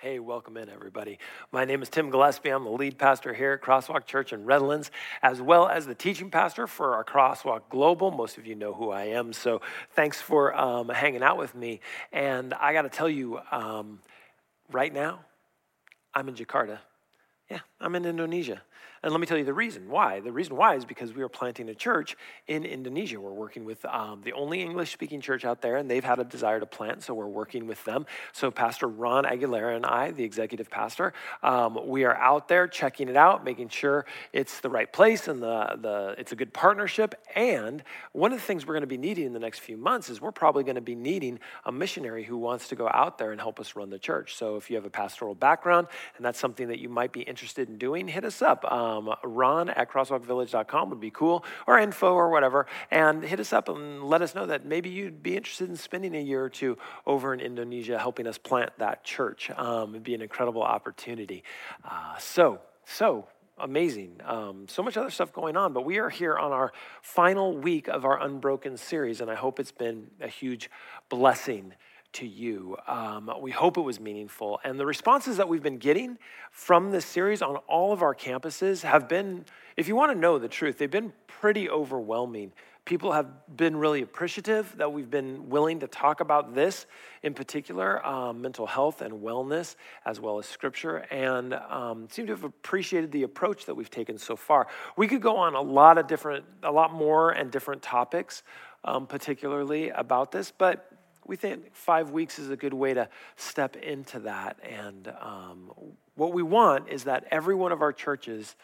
Hey, welcome in, everybody. My name is Tim Gillespie. I'm the lead pastor here at Crosswalk Church in Redlands, as well as the teaching pastor for our Crosswalk Global. Most of you know who I am, so thanks for um, hanging out with me. And I got to tell you, um, right now, I'm in Jakarta. Yeah, I'm in Indonesia. And let me tell you the reason why. The reason why is because we are planting a church in Indonesia. We're working with um, the only English speaking church out there, and they've had a desire to plant, so we're working with them. So, Pastor Ron Aguilera and I, the executive pastor, um, we are out there checking it out, making sure it's the right place and the, the, it's a good partnership. And one of the things we're going to be needing in the next few months is we're probably going to be needing a missionary who wants to go out there and help us run the church. So, if you have a pastoral background and that's something that you might be interested in doing, hit us up. Um, um, ron at crosswalkvillage.com would be cool, or info or whatever, and hit us up and let us know that maybe you'd be interested in spending a year or two over in Indonesia helping us plant that church. Um, it'd be an incredible opportunity. Uh, so, so amazing. Um, so much other stuff going on, but we are here on our final week of our Unbroken series, and I hope it's been a huge blessing to you. Um, we hope it was meaningful. And the responses that we've been getting from this series on all of our campuses have been, if you want to know the truth, they've been pretty overwhelming. People have been really appreciative that we've been willing to talk about this in particular, um, mental health and wellness, as well as scripture, and um, seem to have appreciated the approach that we've taken so far. We could go on a lot of different, a lot more and different topics, um, particularly about this, but we think five weeks is a good way to step into that. And um, what we want is that every one of our churches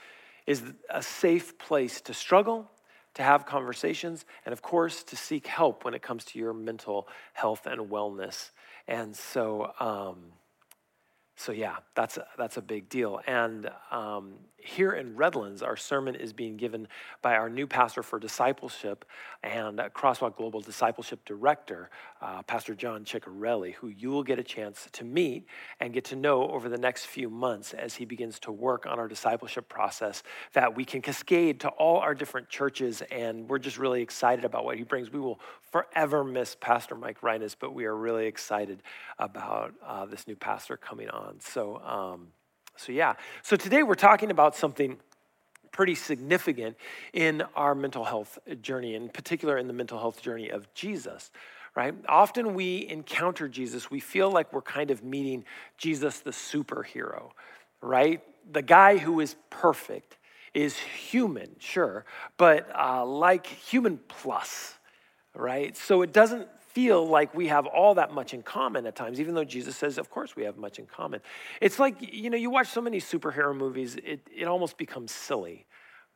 is a safe place to struggle, to have conversations, and of course, to seek help when it comes to your mental health and wellness. And so, um, so yeah, that's a, that's a big deal. And um, here in Redlands, our sermon is being given by our new pastor for discipleship and Crosswalk Global Discipleship Director, uh, Pastor John Ciccarelli, who you will get a chance to meet and get to know over the next few months as he begins to work on our discipleship process that we can cascade to all our different churches. And we're just really excited about what he brings. We will forever miss Pastor Mike Reines, but we are really excited about uh, this new pastor coming on. So, um, so, yeah. So, today we're talking about something pretty significant in our mental health journey, in particular in the mental health journey of Jesus, right? Often we encounter Jesus, we feel like we're kind of meeting Jesus the superhero, right? The guy who is perfect is human, sure, but uh, like human plus, right? So it doesn't feel like we have all that much in common at times, even though Jesus says, of course, we have much in common. It's like, you know, you watch so many superhero movies, it, it almost becomes silly,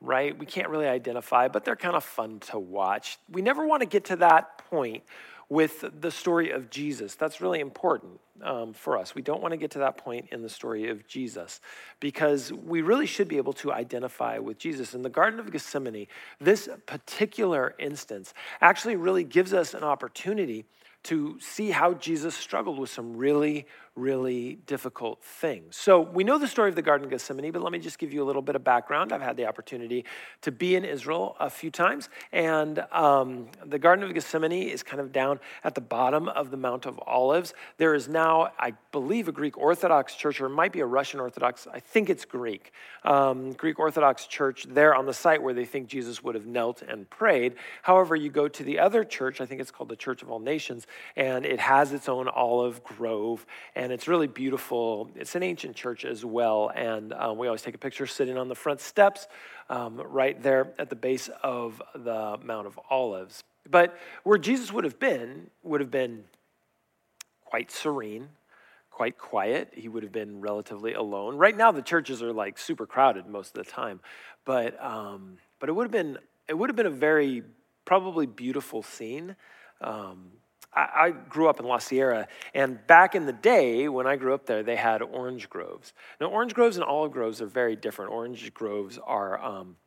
right? We can't really identify, but they're kind of fun to watch. We never want to get to that point with the story of Jesus. That's really important um, for us. We don't want to get to that point in the story of Jesus because we really should be able to identify with Jesus. In the Garden of Gethsemane, this particular instance actually really gives us an opportunity to see how Jesus struggled with some really, really difficult thing. So we know the story of the Garden of Gethsemane, but let me just give you a little bit of background. I've had the opportunity to be in Israel a few times, and um, the Garden of Gethsemane is kind of down at the bottom of the Mount of Olives. There is now, I believe, a Greek Orthodox church, or it might be a Russian Orthodox. I think it's Greek. Um, Greek Orthodox church there on the site where they think Jesus would have knelt and prayed. However, you go to the other church, I think it's called the Church of All Nations, and it has its own olive grove, and it's really beautiful. It's an ancient church as well, and um, we always take a picture sitting on the front steps um, right there at the base of the Mount of Olives. But where Jesus would have been, would have been quite serene, quite quiet. He would have been relatively alone. Right now, the churches are like super crowded most of the time, but um, but it would have been it would have been a very probably beautiful scene. Um, I, grew up in La Sierra, and back in the day when I grew up there, they had orange groves. Now, orange groves and olive groves are very different. Orange groves are um,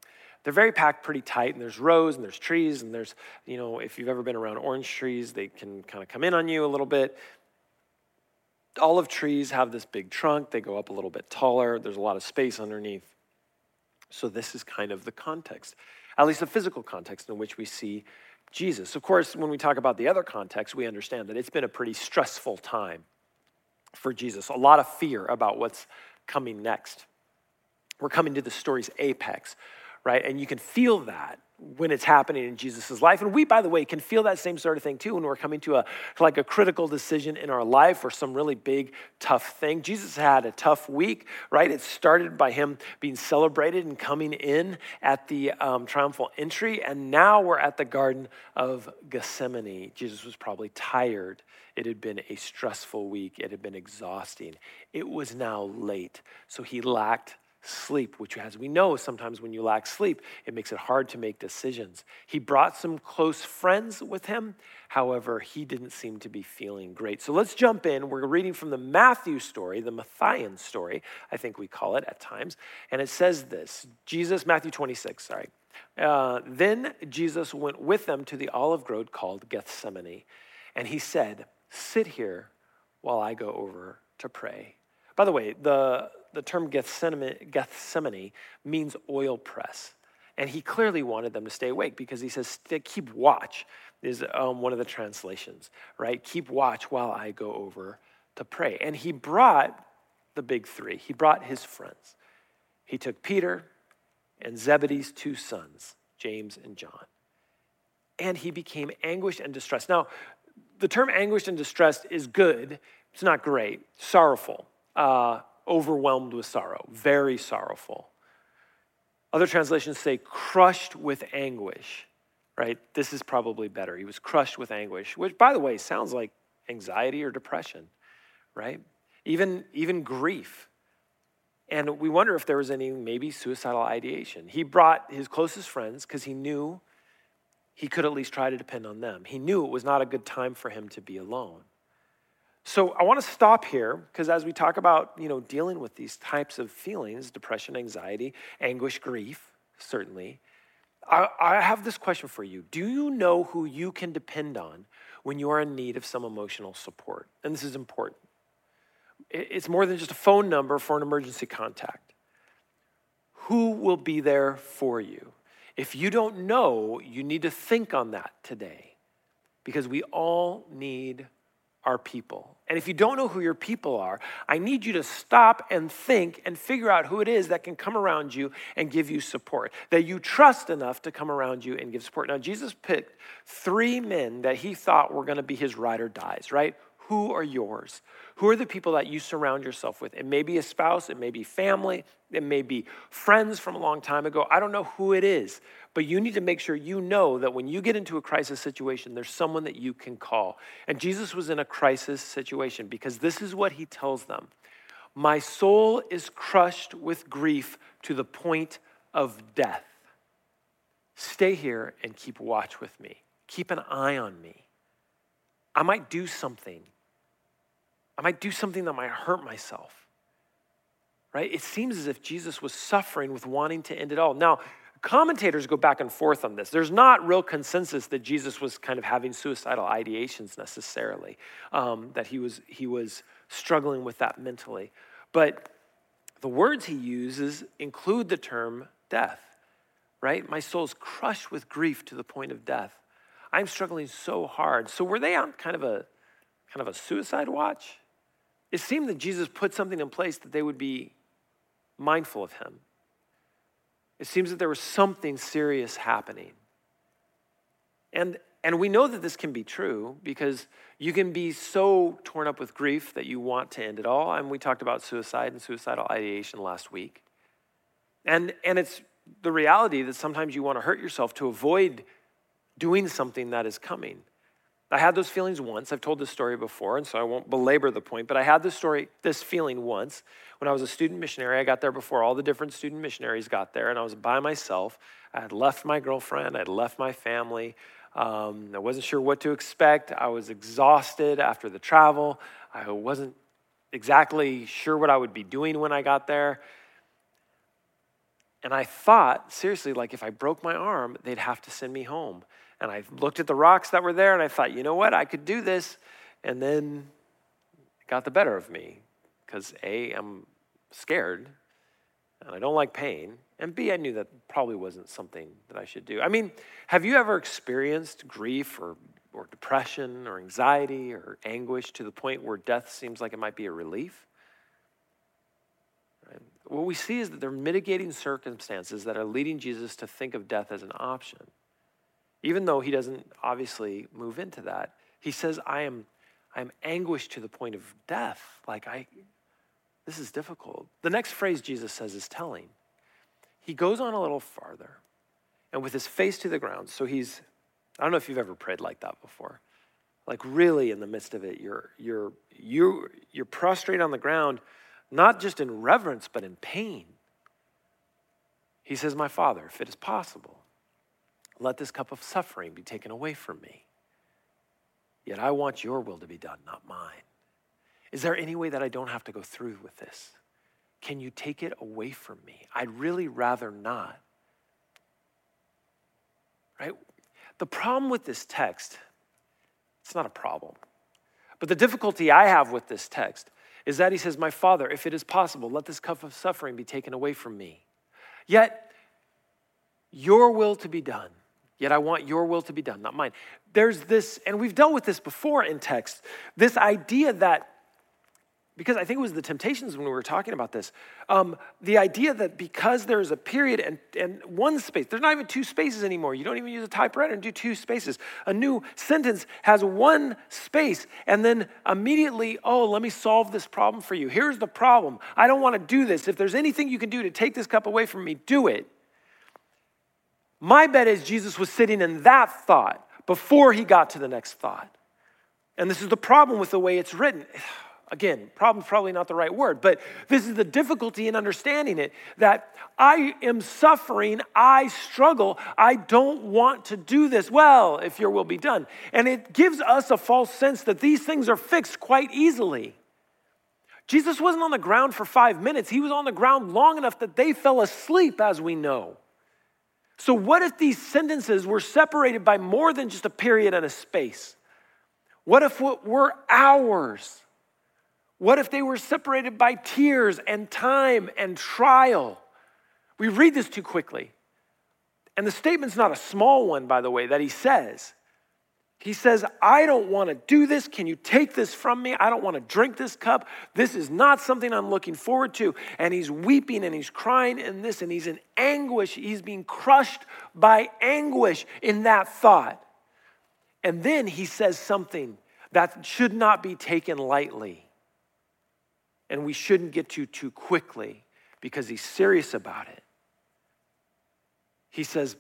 they're very packed pretty tight, and there's rows and there's trees, and there's you know if you've ever been around orange trees, they can kind of come in on you a little bit. Olive trees have this big trunk; they go up a little bit taller. There's a lot of space underneath. So this is kind of the context, at least the physical context in which we see Jesus. Of course, when we talk about the other context, we understand that it's been a pretty stressful time for Jesus, a lot of fear about what's coming next. We're coming to the story's apex, right? And you can feel that when it's happening in Jesus' life. And we, by the way, can feel that same sort of thing too when we're coming to a like a critical decision in our life or some really big, tough thing. Jesus had a tough week, right? It started by him being celebrated and coming in at the um, triumphal entry, and now we're at the Garden of Gethsemane. Jesus was probably tired. It had been a stressful week. It had been exhausting. It was now late, so he lacked sleep, which, as we know, sometimes when you lack sleep, it makes it hard to make decisions. He brought some close friends with him. However, he didn't seem to be feeling great. So let's jump in. We're reading from the Matthew story, the Matthean story, I think we call it at times. And it says this Jesus, Matthew 26, sorry. Uh, then Jesus went with them to the olive grove called Gethsemane. And he said, Sit here while I go over to pray. By the way, the the term Gethsemane, Gethsemane means oil press. And he clearly wanted them to stay awake because he says, keep watch, is um, one of the translations, right? Keep watch while I go over to pray. And he brought the big three, he brought his friends. He took Peter and Zebedee's two sons, James and John. And he became anguished and distressed. Now, the term anguished and distressed is good, it's not great, sorrowful. Uh, overwhelmed with sorrow, very sorrowful. Other translations say crushed with anguish, right? This is probably better. He was crushed with anguish, which, by the way, sounds like anxiety or depression, right? Even, even grief. And we wonder if there was any maybe suicidal ideation. He brought his closest friends because he knew he could at least try to depend on them. He knew it was not a good time for him to be alone. So I want to stop here because as we talk about, you know, dealing with these types of feelings, depression, anxiety, anguish, grief, certainly, I, I have this question for you. Do you know who you can depend on when you are in need of some emotional support? And this is important. It's more than just a phone number for an emergency contact. Who will be there for you? If you don't know, you need to think on that today because we all need our people. And if you don't know who your people are, I need you to stop and think and figure out who it is that can come around you and give you support, that you trust enough to come around you and give support. Now, Jesus picked three men that he thought were going to be his ride or dies, right? Who are yours? Who are the people that you surround yourself with? It may be a spouse, it may be family, it may be friends from a long time ago. I don't know who it is, but you need to make sure you know that when you get into a crisis situation, there's someone that you can call. And Jesus was in a crisis situation because this is what he tells them My soul is crushed with grief to the point of death. Stay here and keep watch with me, keep an eye on me. I might do something. I might do something that might hurt myself. Right? It seems as if Jesus was suffering with wanting to end it all. Now, commentators go back and forth on this. There's not real consensus that Jesus was kind of having suicidal ideations necessarily, um, that he was, he was struggling with that mentally. But the words he uses include the term death, right? My soul's crushed with grief to the point of death. I'm struggling so hard. So were they on kind of a kind of a suicide watch? It seemed that Jesus put something in place that they would be mindful of him it seems that there was something serious happening. And, and we know that this can be true because you can be so torn up with grief that you want to end it all. And we talked about suicide and suicidal ideation last week. And, and it's the reality that sometimes you want to hurt yourself to avoid doing something that is coming. I had those feelings once. I've told this story before, and so I won't belabor the point, but I had this story, this feeling once when I was a student missionary. I got there before all the different student missionaries got there, and I was by myself. I had left my girlfriend, I had left my family. Um, I wasn't sure what to expect. I was exhausted after the travel. I wasn't exactly sure what I would be doing when I got there. And I thought, seriously, like if I broke my arm, they'd have to send me home. And I looked at the rocks that were there and I thought, you know what, I could do this. And then it got the better of me because A, I'm scared and I don't like pain. And B, I knew that probably wasn't something that I should do. I mean, have you ever experienced grief or or depression or anxiety or anguish to the point where death seems like it might be a relief. What we see is that there are mitigating circumstances that are leading Jesus to think of death as an option. Even though he doesn't obviously move into that, he says, I am, I am anguished to the point of death. Like, I, this is difficult. The next phrase Jesus says is telling. He goes on a little farther and with his face to the ground. So he's, I don't know if you've ever prayed like that before. Like really in the midst of it, you're you're you you're prostrate on the ground, not just in reverence, but in pain. He says, My Father, if it is possible, let this cup of suffering be taken away from me. Yet I want your will to be done, not mine. Is there any way that I don't have to go through with this? Can you take it away from me? I'd really rather not. Right? The problem with this text, it's not a problem. But the difficulty I have with this text is that he says, My Father, if it is possible, let this cup of suffering be taken away from me. Yet, your will to be done. Yet I want your will to be done, not mine. There's this, and we've dealt with this before in text, this idea that because I think it was the temptations when we were talking about this. Um, the idea that because there's a period and, and one space, there's not even two spaces anymore. You don't even use a typewriter and do two spaces. A new sentence has one space, and then immediately, oh, let me solve this problem for you. Here's the problem. I don't want to do this. If there's anything you can do to take this cup away from me, do it. My bet is Jesus was sitting in that thought before he got to the next thought. And this is the problem with the way it's written. Again, problem's probably not the right word, but this is the difficulty in understanding it that I am suffering, I struggle, I don't want to do this. Well, if your will be done. And it gives us a false sense that these things are fixed quite easily. Jesus wasn't on the ground for five minutes, he was on the ground long enough that they fell asleep, as we know. So, what if these sentences were separated by more than just a period and a space? What if it were hours? What if they were separated by tears and time and trial? We read this too quickly. And the statement's not a small one, by the way, that he says. He says, I don't want to do this. Can you take this from me? I don't want to drink this cup. This is not something I'm looking forward to. And he's weeping and he's crying in this and he's in anguish. He's being crushed by anguish in that thought. And then he says something that should not be taken lightly and we shouldn't get to too quickly because he's serious about it. He says,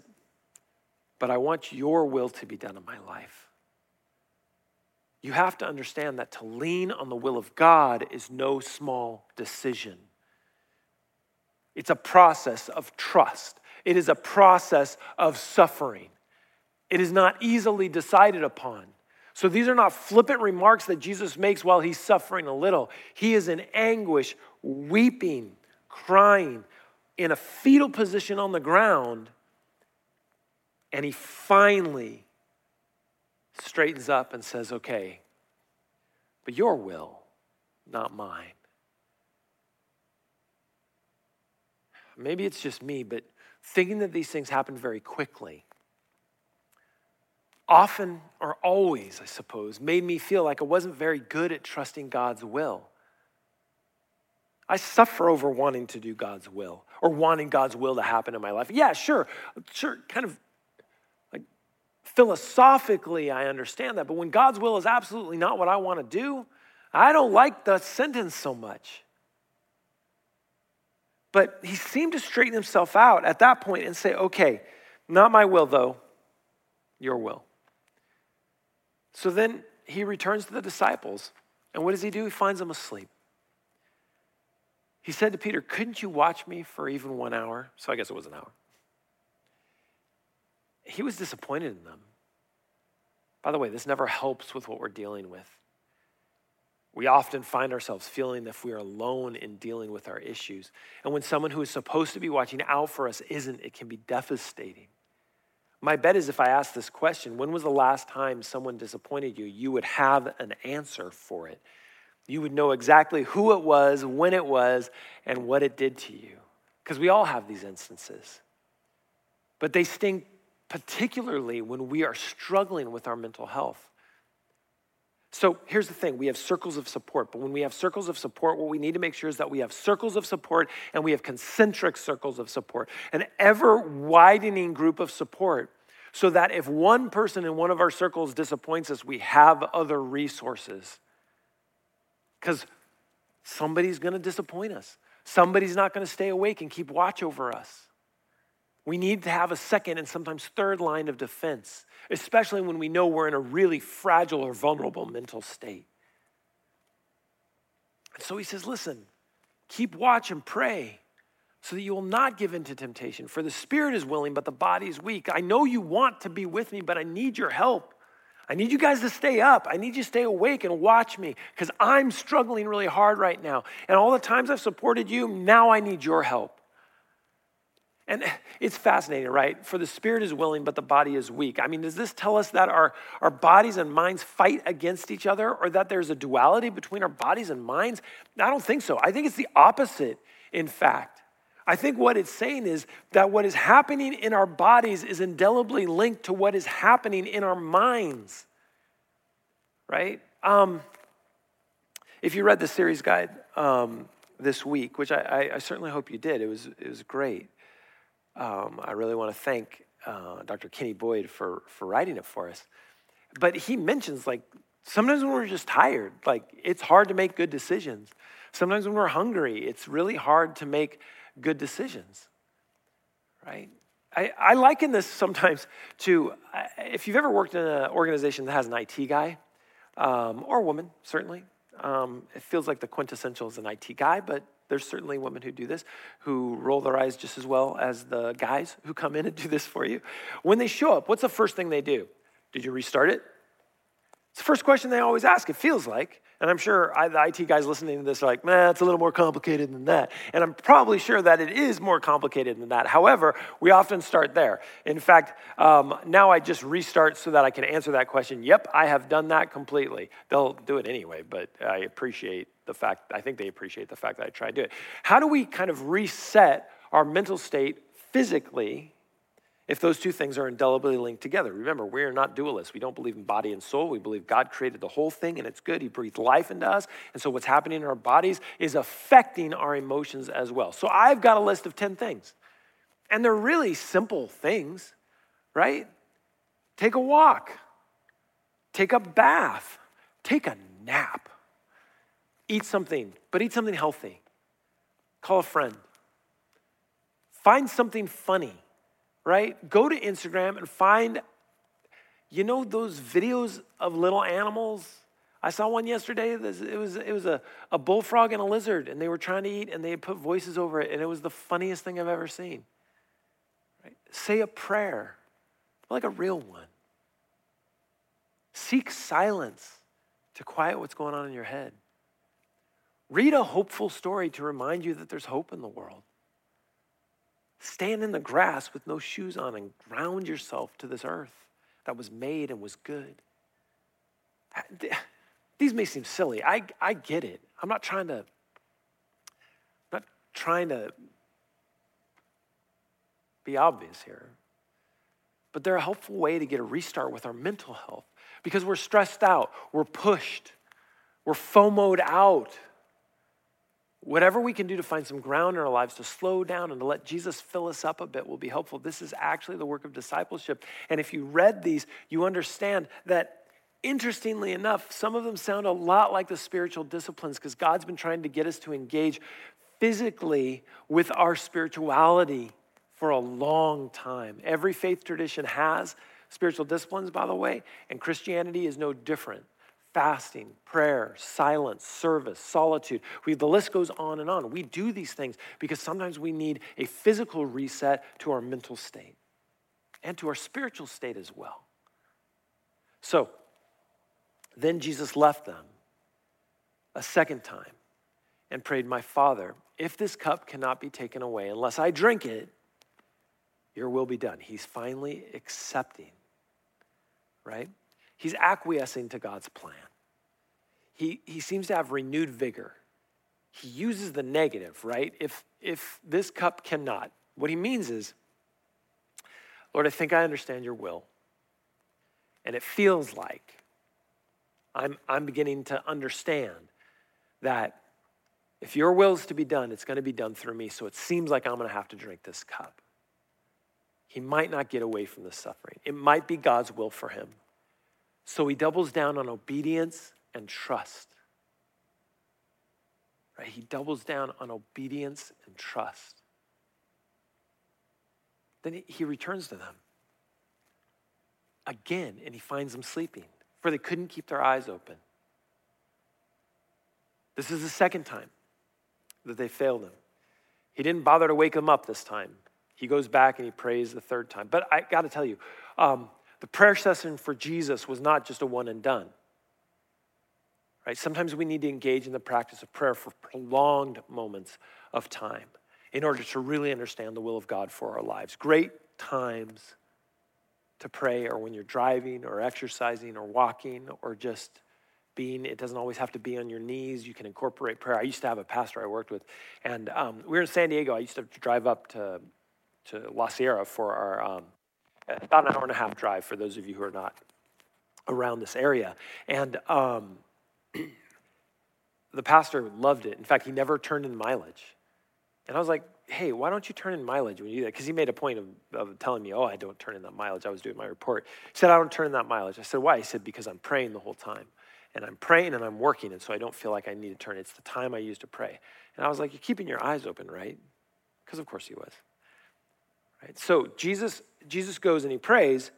But I want your will to be done in my life. You have to understand that to lean on the will of God is no small decision. It's a process of trust, it is a process of suffering. It is not easily decided upon. So these are not flippant remarks that Jesus makes while he's suffering a little. He is in anguish, weeping, crying, in a fetal position on the ground. And he finally straightens up and says, Okay, but your will, not mine. Maybe it's just me, but thinking that these things happen very quickly often or always, I suppose, made me feel like I wasn't very good at trusting God's will. I suffer over wanting to do God's will or wanting God's will to happen in my life. Yeah, sure, sure, kind of philosophically, I understand that. But when God's will is absolutely not what I want to do, I don't like the sentence so much. But he seemed to straighten himself out at that point and say, okay, not my will, though, your will. So then he returns to the disciples. And what does he do? He finds them asleep. He said to Peter, Couldn't you watch me for even one hour? So I guess it was an hour. He was disappointed in them. By the way, this never helps with what we're dealing with. We often find ourselves feeling if we are alone in dealing with our issues. And when someone who is supposed to be watching out for us isn't, it can be devastating. My bet is if I ask this question, when was the last time someone disappointed you? You would have an answer for it. You would know exactly who it was, when it was, and what it did to you. Because we all have these instances. But they sting particularly when we are struggling with our mental health. So here's the thing we have circles of support, but when we have circles of support, what we need to make sure is that we have circles of support and we have concentric circles of support, an ever widening group of support, so that if one person in one of our circles disappoints us, we have other resources. Because somebody's gonna disappoint us, somebody's not gonna stay awake and keep watch over us. We need to have a second and sometimes third line of defense, especially when we know we're in a really fragile or vulnerable mental state. And so he says, listen, keep watch and pray so that you will not give in to temptation. For the spirit is willing, but the body is weak. I know you want to be with me, but I need your help. I need you guys to stay up. I need you to stay awake and watch me because I'm struggling really hard right now. And all the times I've supported you, now I need your help. And it's fascinating, right? For the spirit is willing, but the body is weak. I mean, does this tell us that our, our bodies and minds fight against each other or that there's a duality between our bodies and minds? I don't think so. I think it's the opposite, in fact. I think what it's saying is that what is happening in our bodies is indelibly linked to what is happening in our minds, right? Um, if you read the series guide um, this week, which I, I, I certainly hope you did, it was, it was great. Um, I really want to thank uh, Dr. Kenny Boyd for, for writing it for us. But he mentions like sometimes when we're just tired, like it's hard to make good decisions. Sometimes when we're hungry, it's really hard to make good decisions, right? I, I liken this sometimes to if you've ever worked in an organization that has an IT guy um, or woman, certainly. Um, it feels like the quintessential is an IT guy, but there's certainly women who do this, who roll their eyes just as well as the guys who come in and do this for you. When they show up, what's the first thing they do? Did you restart it? It's the first question they always ask, it feels like. And I'm sure I, the IT guys listening to this are like, man, it's a little more complicated than that. And I'm probably sure that it is more complicated than that. However, we often start there. In fact, um, now I just restart so that I can answer that question. Yep, I have done that completely. They'll do it anyway, but I appreciate the fact, I think they appreciate the fact that I tried to do it. How do we kind of reset our mental state physically if those two things are indelibly linked together. Remember, we are not dualists. We don't believe in body and soul. We believe God created the whole thing and it's good. He breathed life into us. And so what's happening in our bodies is affecting our emotions as well. So I've got a list of 10 things. And they're really simple things, right? Take a walk, take a bath, take a nap, eat something, but eat something healthy. Call a friend. Find something funny right? Go to Instagram and find, you know, those videos of little animals. I saw one yesterday. It was, it was a, a bullfrog and a lizard, and they were trying to eat, and they put voices over it, and it was the funniest thing I've ever seen. Right? Say a prayer, like a real one. Seek silence to quiet what's going on in your head. Read a hopeful story to remind you that there's hope in the world. Stand in the grass with no shoes on and ground yourself to this earth that was made and was good. These may seem silly. I, I get it. I'm not trying to, not trying to be obvious here. But they're a helpful way to get a restart with our mental health because we're stressed out, we're pushed, we're FOMOed out. Whatever we can do to find some ground in our lives to slow down and to let Jesus fill us up a bit will be helpful. This is actually the work of discipleship. And if you read these, you understand that, interestingly enough, some of them sound a lot like the spiritual disciplines because God's been trying to get us to engage physically with our spirituality for a long time. Every faith tradition has spiritual disciplines, by the way, and Christianity is no different fasting, prayer, silence, service, solitude. We, the list goes on and on. We do these things because sometimes we need a physical reset to our mental state and to our spiritual state as well. So, then Jesus left them a second time and prayed, My Father, if this cup cannot be taken away unless I drink it, your will be done. He's finally accepting, right? He's acquiescing to God's plan. He, he seems to have renewed vigor. He uses the negative, right? If, if this cup cannot, what he means is, Lord, I think I understand your will. And it feels like I'm, I'm beginning to understand that if your will is to be done, it's going to be done through me. So it seems like I'm going to have to drink this cup. He might not get away from the suffering. It might be God's will for him. So he doubles down on obedience and trust. Right? He doubles down on obedience and trust. Then he returns to them again and he finds them sleeping, for they couldn't keep their eyes open. This is the second time that they failed him. He didn't bother to wake them up this time. He goes back and he prays the third time. But I got to tell you, um, the prayer session for Jesus was not just a one and done. Right? Sometimes we need to engage in the practice of prayer for prolonged moments of time in order to really understand the will of God for our lives. Great times to pray or when you're driving or exercising or walking or just being it doesn't always have to be on your knees you can incorporate prayer i used to have a pastor i worked with and um, we were in san diego i used to drive up to, to la sierra for our um, about an hour and a half drive for those of you who are not around this area and um, the pastor loved it in fact he never turned in mileage and i was like hey, why don't you turn in mileage when you do that? Because he made a point of, of telling me, oh, I don't turn in that mileage. I was doing my report. He said, I don't turn in that mileage. I said, why? He said, because I'm praying the whole time. And I'm praying and I'm working, and so I don't feel like I need to turn. It's the time I use to pray. And I was like, you're keeping your eyes open, right? Because of course he was. Right? So Jesus, Jesus goes and he prays,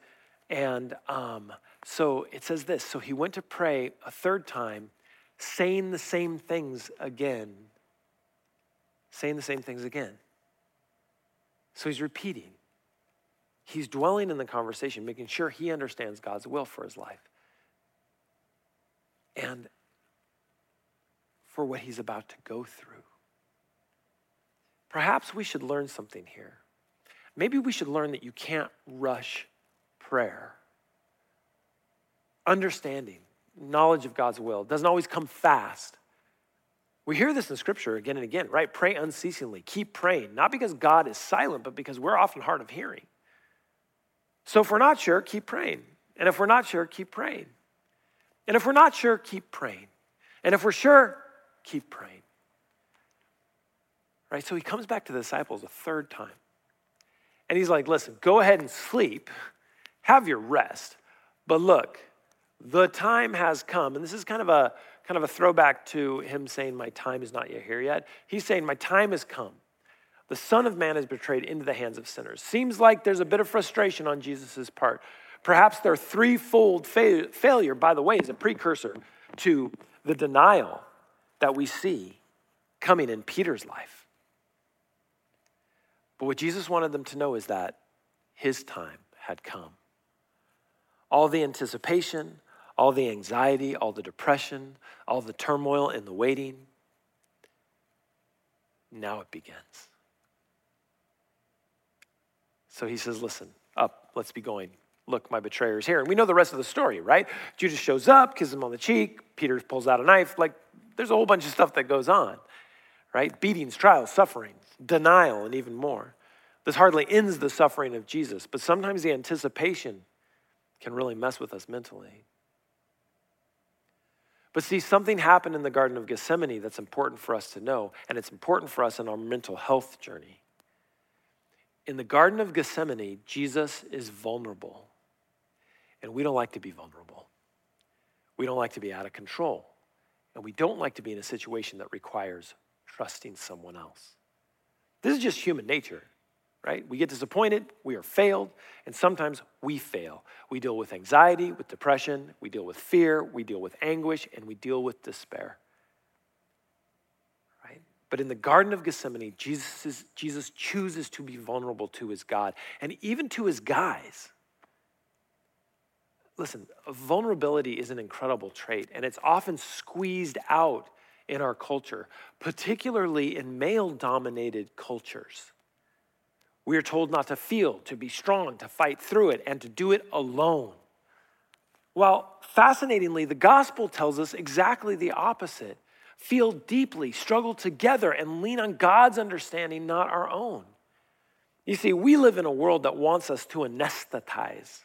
and um, so it says this. So he went to pray a third time, saying the same things again. Saying the same things again. So he's repeating. He's dwelling in the conversation, making sure he understands God's will for his life. And for what he's about to go through. Perhaps we should learn something here. Maybe we should learn that you can't rush prayer. Understanding, knowledge of God's will doesn't always come fast. We hear this in scripture again and again, right? Pray unceasingly. Keep praying, not because God is silent, but because we're often hard of hearing. So if we're not sure, keep praying. And if we're not sure, keep praying. And if we're not sure, keep praying. And if we're sure, keep praying. Right? So he comes back to the disciples a third time. And he's like, listen, go ahead and sleep, have your rest. But look, the time has come. And this is kind of a kind of a throwback to him saying, My time is not yet here yet. He's saying, My time has come. The Son of Man is betrayed into the hands of sinners. Seems like there's a bit of frustration on Jesus' part. Perhaps their threefold fa- failure, by the way, is a precursor to the denial that we see coming in Peter's life. But what Jesus wanted them to know is that his time had come. All the anticipation, all the anxiety, all the depression, all the turmoil and the waiting. Now it begins. So he says, Listen, up, let's be going. Look, my betrayer's here. And we know the rest of the story, right? Judas shows up, kisses him on the cheek. Peter pulls out a knife. Like, there's a whole bunch of stuff that goes on, right? Beatings, trials, sufferings, denial, and even more. This hardly ends the suffering of Jesus, but sometimes the anticipation can really mess with us mentally. But see, something happened in the Garden of Gethsemane that's important for us to know, and it's important for us in our mental health journey. In the Garden of Gethsemane, Jesus is vulnerable, and we don't like to be vulnerable. We don't like to be out of control, and we don't like to be in a situation that requires trusting someone else. This is just human nature right? We get disappointed, we are failed, and sometimes we fail. We deal with anxiety, with depression, we deal with fear, we deal with anguish, and we deal with despair. Right? But in the Garden of Gethsemane, Jesus, is, Jesus chooses to be vulnerable to his God and even to his guys. Listen, vulnerability is an incredible trait, and it's often squeezed out in our culture, particularly in male dominated cultures. We are told not to feel, to be strong, to fight through it, and to do it alone. Well, fascinatingly, the gospel tells us exactly the opposite feel deeply, struggle together, and lean on God's understanding, not our own. You see, we live in a world that wants us to anesthetize.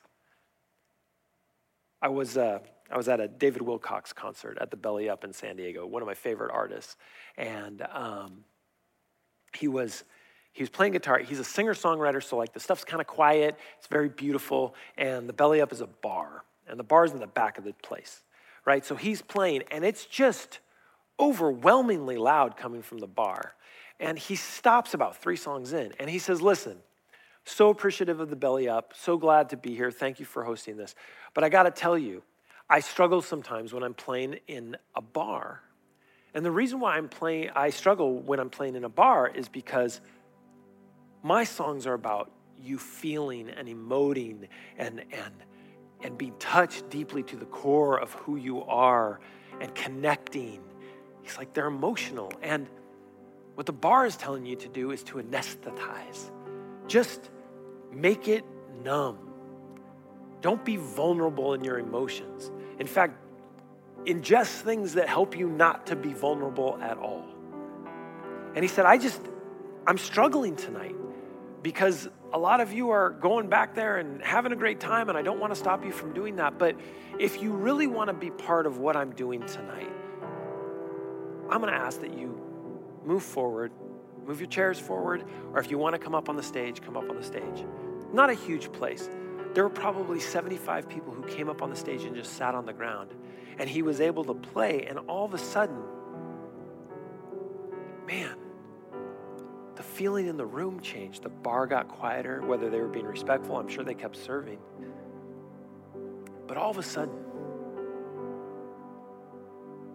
I was, uh, I was at a David Wilcox concert at the Belly Up in San Diego, one of my favorite artists. And um, he was he was playing guitar. He's a singer songwriter, so like the stuff's kind of quiet. It's very beautiful, and the belly up is a bar, and the bar's in the back of the place, right? So he's playing, and it's just overwhelmingly loud coming from the bar. And he stops about three songs in, and he says, "Listen, so appreciative of the belly up. So glad to be here. Thank you for hosting this. But I got to tell you, I struggle sometimes when I'm playing in a bar." And the reason why I'm playing, I struggle when I'm playing in a bar is because my songs are about you feeling and emoting and, and, and being touched deeply to the core of who you are and connecting. He's like, they're emotional. And what the bar is telling you to do is to anesthetize. Just make it numb. Don't be vulnerable in your emotions. In fact, ingest things that help you not to be vulnerable at all. And he said, I just, I'm struggling tonight because a lot of you are going back there and having a great time, and I don't want to stop you from doing that. But if you really want to be part of what I'm doing tonight, I'm going to ask that you move forward, move your chairs forward, or if you want to come up on the stage, come up on the stage. Not a huge place. There were probably 75 people who came up on the stage and just sat on the ground. And he was able to play, and all of a sudden, man, the feeling in the room changed. The bar got quieter, whether they were being respectful, I'm sure they kept serving. But all of a sudden,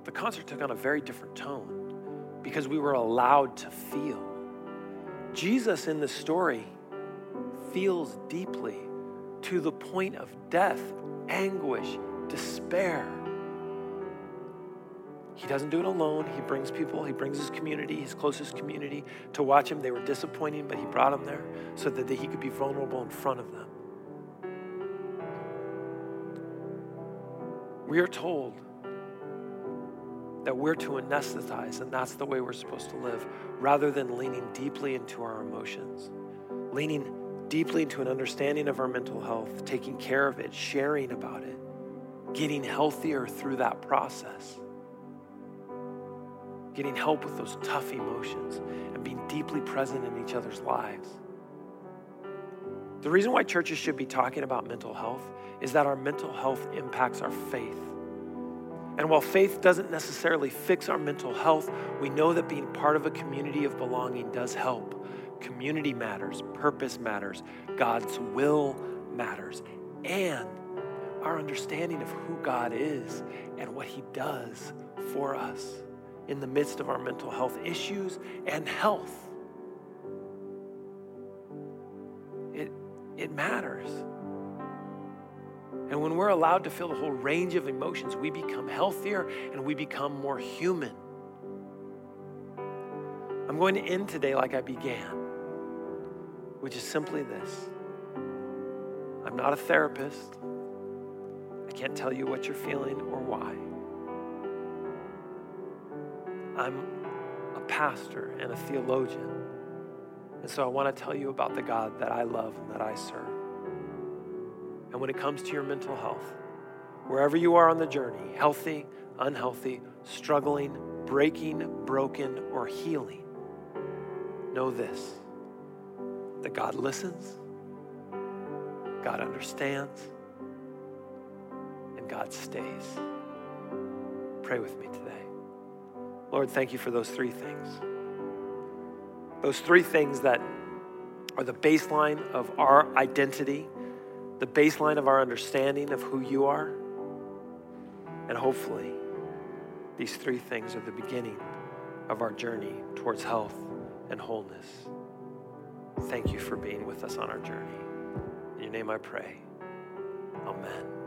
the concert took on a very different tone because we were allowed to feel. Jesus in the story feels deeply to the point of death, anguish, despair. He doesn't do it alone. He brings people, he brings his community, his closest community to watch him. They were disappointing, but he brought them there so that he could be vulnerable in front of them. We are told that we're to anesthetize, and that's the way we're supposed to live, rather than leaning deeply into our emotions, leaning deeply into an understanding of our mental health, taking care of it, sharing about it, getting healthier through that process getting help with those tough emotions, and being deeply present in each other's lives. The reason why churches should be talking about mental health is that our mental health impacts our faith. And while faith doesn't necessarily fix our mental health, we know that being part of a community of belonging does help. Community matters, purpose matters, God's will matters, and our understanding of who God is and what He does for us in the midst of our mental health issues and health. It, it matters. And when we're allowed to feel the whole range of emotions, we become healthier and we become more human. I'm going to end today like I began, which is simply this I'm not a therapist. I can't tell you what you're feeling or why. I'm a pastor and a theologian. And so I want to tell you about the God that I love and that I serve. And when it comes to your mental health, wherever you are on the journey, healthy, unhealthy, struggling, breaking, broken, or healing, know this that God listens, God understands, and God stays. Pray with me today. Lord, thank you for those three things. Those three things that are the baseline of our identity, the baseline of our understanding of who you are. And hopefully, these three things are the beginning of our journey towards health and wholeness. Thank you for being with us on our journey. In your name I pray. Amen.